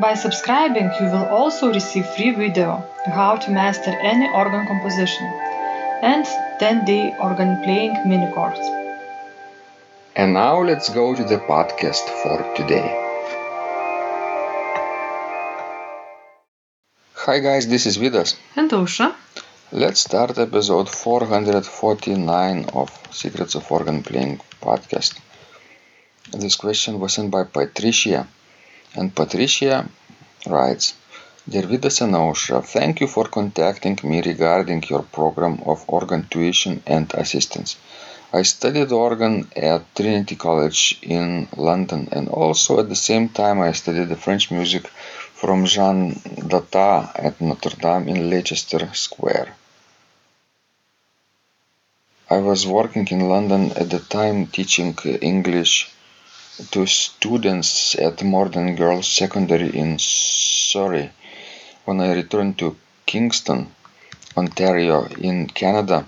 By subscribing, you will also receive free video how to master any organ composition and 10-day organ playing mini course. And now let's go to the podcast for today. Hi guys, this is Vidas. And Ausra, Let's start episode 449 of Secrets of Organ Playing podcast. This question was sent by Patricia, and Patricia writes Dear Vidas and Ausra, thank you for contacting me regarding your program of organ tuition and assistance. I studied organ at Trinity College in London, and also at the same time I studied the French music from Jean Data at Notre Dame in Leicester Square. I was working in London at the time teaching English to students at Morden Girls Secondary in Surrey. When I returned to Kingston, Ontario, in Canada,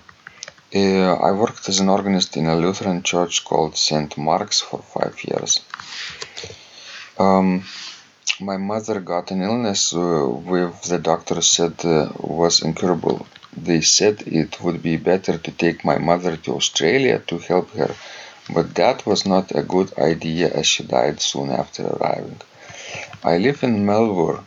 uh, I worked as an organist in a Lutheran church called St. Mark's for five years. Um, my mother got an illness uh, with the doctor said uh, was incurable. They said it would be better to take my mother to Australia to help her, but that was not a good idea as she died soon after arriving. I live in Melbourne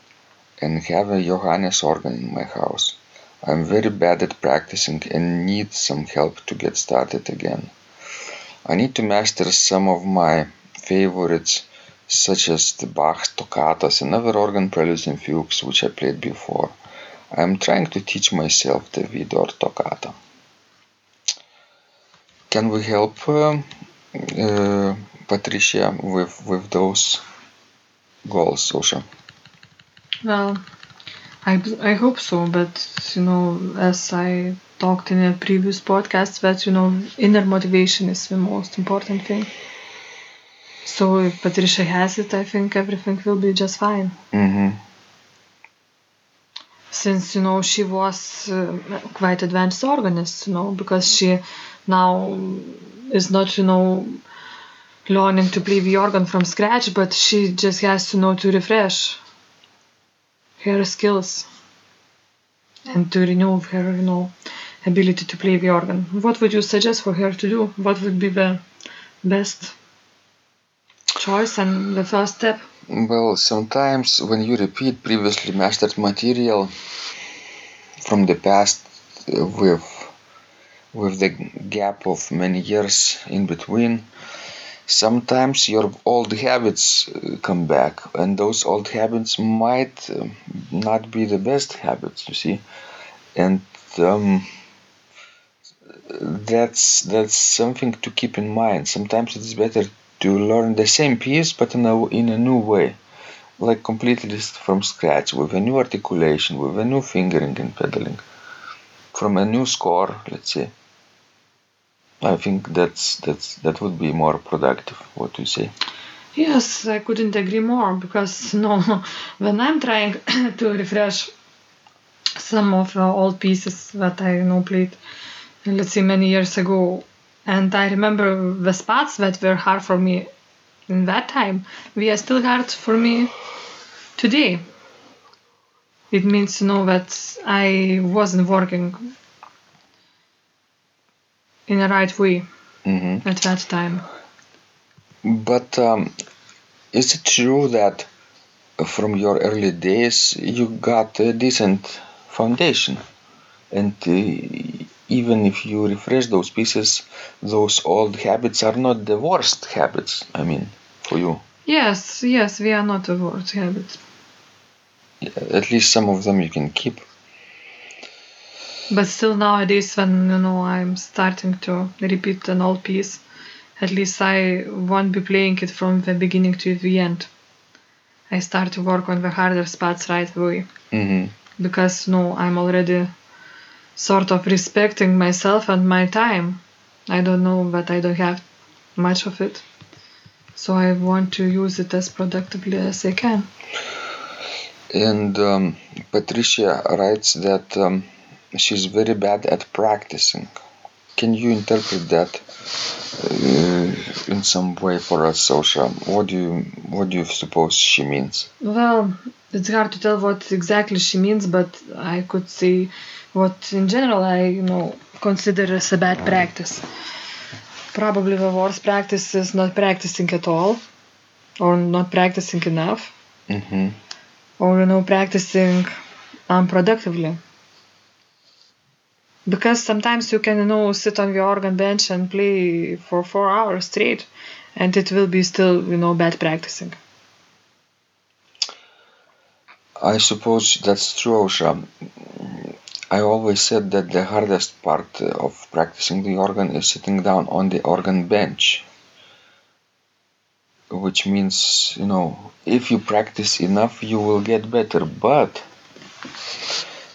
and have a Johannus organ in my house. I'm very bad at practicing and need some help to get started again. I need to master some of my favorites such as the Bach's toccatas and other organ preludes and fugues which I played before. I am trying to teach myself the Widor toccata. Can we help uh, Patricia with, with those goals, Ausra? well, I, I hope so, but you know, as I talked in a previous podcast, that you know, inner motivation is the most important thing. So if Patricia has it, I think everything will be just fine. Mm-hmm. since you know she was uh, quite advanced organist you know because she now is not you know learning to play the organ from scratch but she just has to know to refresh her skills and to renew her you know ability to play the organ. What would you suggest for her to do? What would be the best choice and the first step? Well, sometimes when you repeat previously mastered material from the past with with the gap of many years in between, sometimes your old habits uh, come back, and those old habits might uh, not be the best habits. You see, and um, that's that's something to keep in mind. Sometimes it is better to learn the same piece but in a, in a new way like completely from scratch with a new articulation with a new fingering and pedaling from a new score let's say i think that's that's that would be more productive what you say Yes, I couldn't agree more because know when I'm trying to refresh some of the old pieces that I you know played, let's say many years ago, and I remember the spots that were hard for me in that time, they are still hard for me today. It means you know that I wasn't working in the right way. Hmm at that time. but um, is it true that from your early days you got a decent foundation? And uh, even if you refresh those pieces those old habits are not the worst habits i mean for you. Yes, yes, we are not the worst habits. at least some of them you can keep But still nowadays when you know I'm starting to repeat an old piece, at least I won't be playing it from the beginning to the end. I start to work on the harder spots right away. hmm Because no, I'm already sort of respecting myself and my time. I don't know that I don't have much of it. So I want to use it as productively as I can. and um, patricia writes that um, she's very bad at practicing can you interpret that uh, in some way for us Sosha? what do you what do you suppose she means Well, it's hard to tell what exactly she means, but I could say what in general I you know consider as a bad practice. Probably the worst practice is not practicing at all, or not practicing enough, hmm or you know practicing unproductively. Because sometimes you can you know sit on the organ bench and play for four hours straight, and it will be still you know bad practicing. I suppose that's true, Ausra. I always said that the hardest part of practicing the organ is sitting down on the organ bench. Which means, you know, if you practice enough, you will get better. But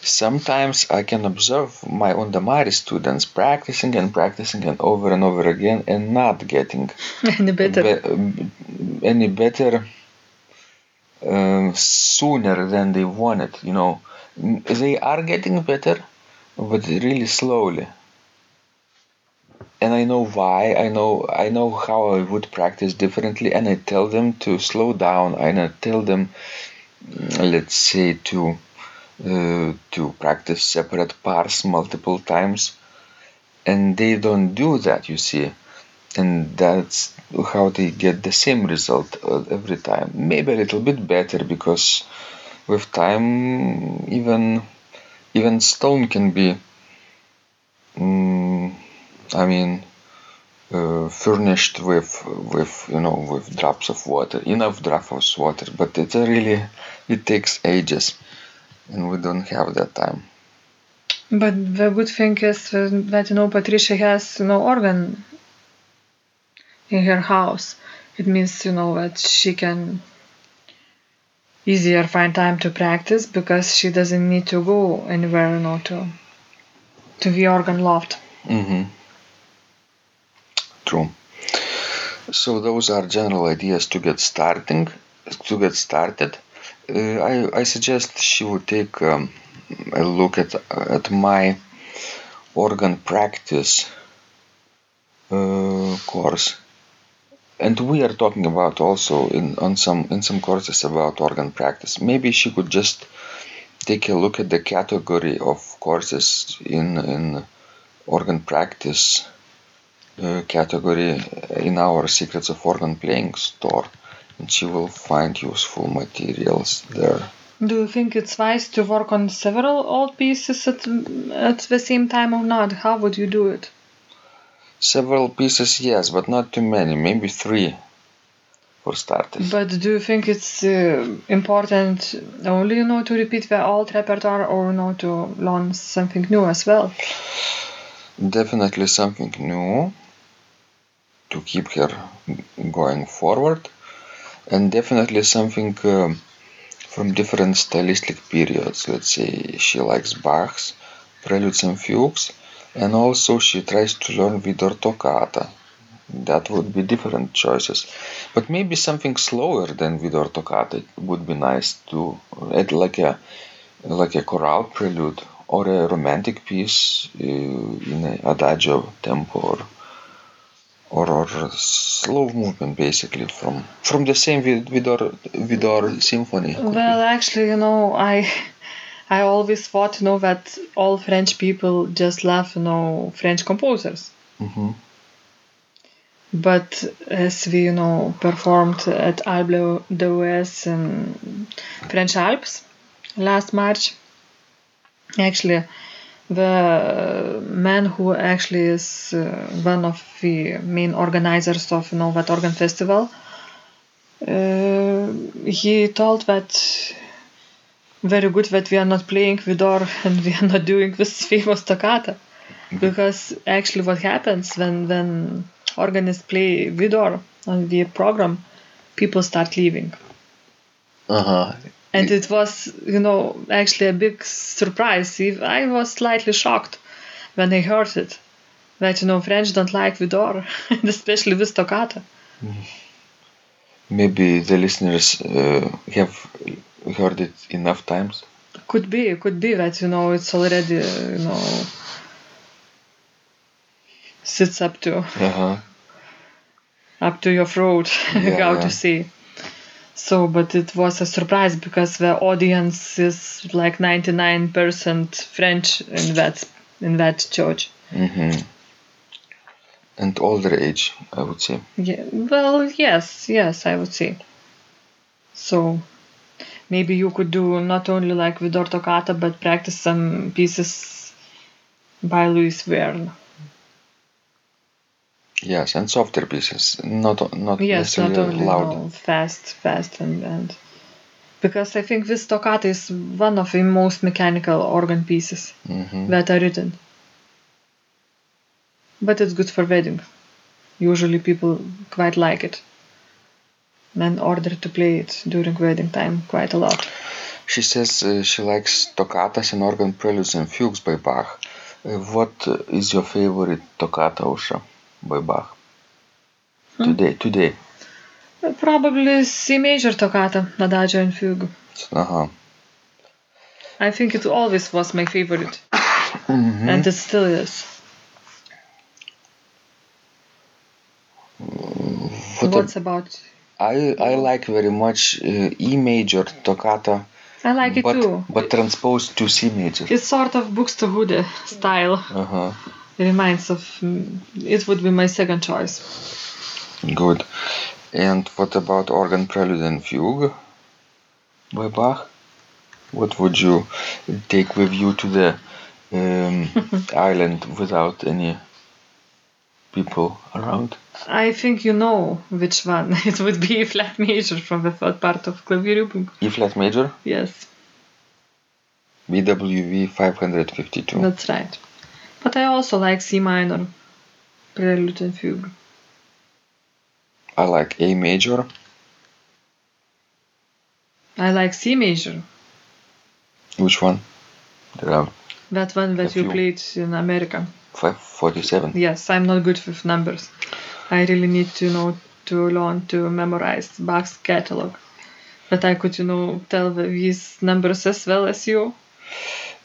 sometimes I can observe my Undamari students practicing and practicing and over and over again and not getting Any better? be- any better um, sooner than they wanted. You know, they are getting better, but really slowly. And I know why. I know I know how I would practice differently, and I tell them to slow down. And I tell them, let's say, to uh, to practice separate parts multiple times, and they don't do that. You see, and that's how they get the same result uh, every time. Maybe a little bit better because with time, even even stone can be, mm, I mean, uh, furnished with with you know with drops of water, enough drops of water. But it really it takes ages, and we don't have that time. But the good thing is that you know Patricia has no organ in her house. It means you know that she can easier find time to practice because she doesn't need to go anywhere you know to to the organ loft. hmm True. So those are general ideas to get starting. To get started, I, I suggest she would take um, a look at at my organ practice uh, course, and we are talking about also in on some in some courses about organ practice. Maybe she could just take a look at the category of courses in in organ practice uh, category in our Secrets of Organ Playing store, and she will find useful materials there. Do you think it's wise to work on several old pieces at at the same time or not? How would you do it? Several pieces, yes, but not too many, maybe three for starters. But do you think it's uh, important only you know to repeat the old repertoire or you know to learn something new as well? Definitely something new to keep her going forward, and definitely something um, from different stylistic periods. Let's say she likes Bach's Preludes and Fugues, and also she tries to learn Widor Toccata. That would be different choices, but maybe something slower than Widor Toccata would be nice to add like a like a chorale prelude or a romantic piece uh, in adagio tempo or, or or slow movement basically from from the same Vid- Widor Widor symphony. could be. Well, actually, you know, I I always thought, you know, that all French people just love, you know, French composers. Mhm. But as we you know performed at Alpe d'Huez in French Alps last March, actually the man who actually is uh, one of the main organizers of you know that organ festival uh, he told that very good that we are not playing Widor and we are not doing this famous toccata because actually what happens when when organists play Widor on the program people start leaving. Uh-huh. And it was you know actually a big surprise i was slightly shocked when i heard it that you know french don't like Widor and especially with toccata Maybe the listeners uh, have heard it enough times. could be could be that you know it's already you know sits up to Uh-huh. up to your throat Yeah, how yeah. to say so but it was a surprise because the audience is like 99% french in that in that church hmm And older age, I would say. Yeah, well, yes, yes, I would say. So maybe you could do not only like Widor Toccata, but practice some pieces by Louis Vierne. Yes, and softer pieces, not not Yes, not necessarily only loud. no, fast, fast, and, and because I think this toccata is one of the most mechanical organ pieces hmm that are written. But it's good for wedding. Usually people quite like it. And order to play it during wedding time quite a lot. She says uh, she likes toccatas and organ preludes and fugues by Bach. Uh, what uh, your favorite toccata, by Bach? Hmm? Today, today. Probably C major toccata, Adagio and Fugue. Uh-huh. I think it always was my favorite, Mhm. and it still is. What What's about? I I like very much uh, E major toccata, I like it but too. but transposed to C major. It's sort of Buxtehude style. Uh-huh. It reminds of. mm, It would be my second choice. Good. And what about organ prelude and fugue by Bach? What would you take with you to the um, island without any people around? I think you know which one. It would be E flat major from the third part of Klavierübung. E flat major, Yes, BWV 552. that's right. But I also like C minor, prelude and fugue. I like A major, I like C major, which one? That one that you few. played in America. 547. Yes, I'm not good with numbers. I really need to know to learn to memorize Bach's catalog. But I could, you know, tell these numbers as well as you.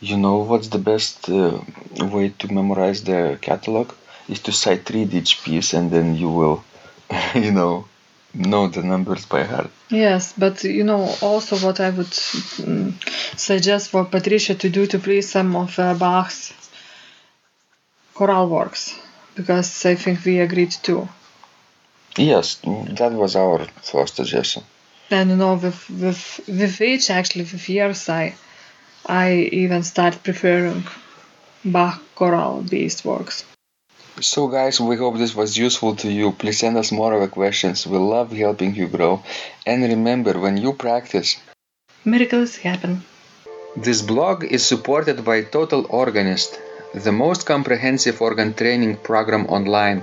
You know what's the best uh, way to memorize the catalog? Is to sight read each piece and then you will, you know, know the numbers by heart. Yes, but you know, also what I would mm, suggest for Patricia to do to play some of uh, Bach's choral works, because I think we agreed too. Yes, that was our first suggestion. And you know, with with with age, actually, with years, I I even start preferring Bach choral-based works. So, guys, we hope this was useful to you. Please send us more of your questions. We love helping you grow. And remember, when you practice, Miracles happen. This blog is supported by Total Organist, the most comprehensive organ training program online,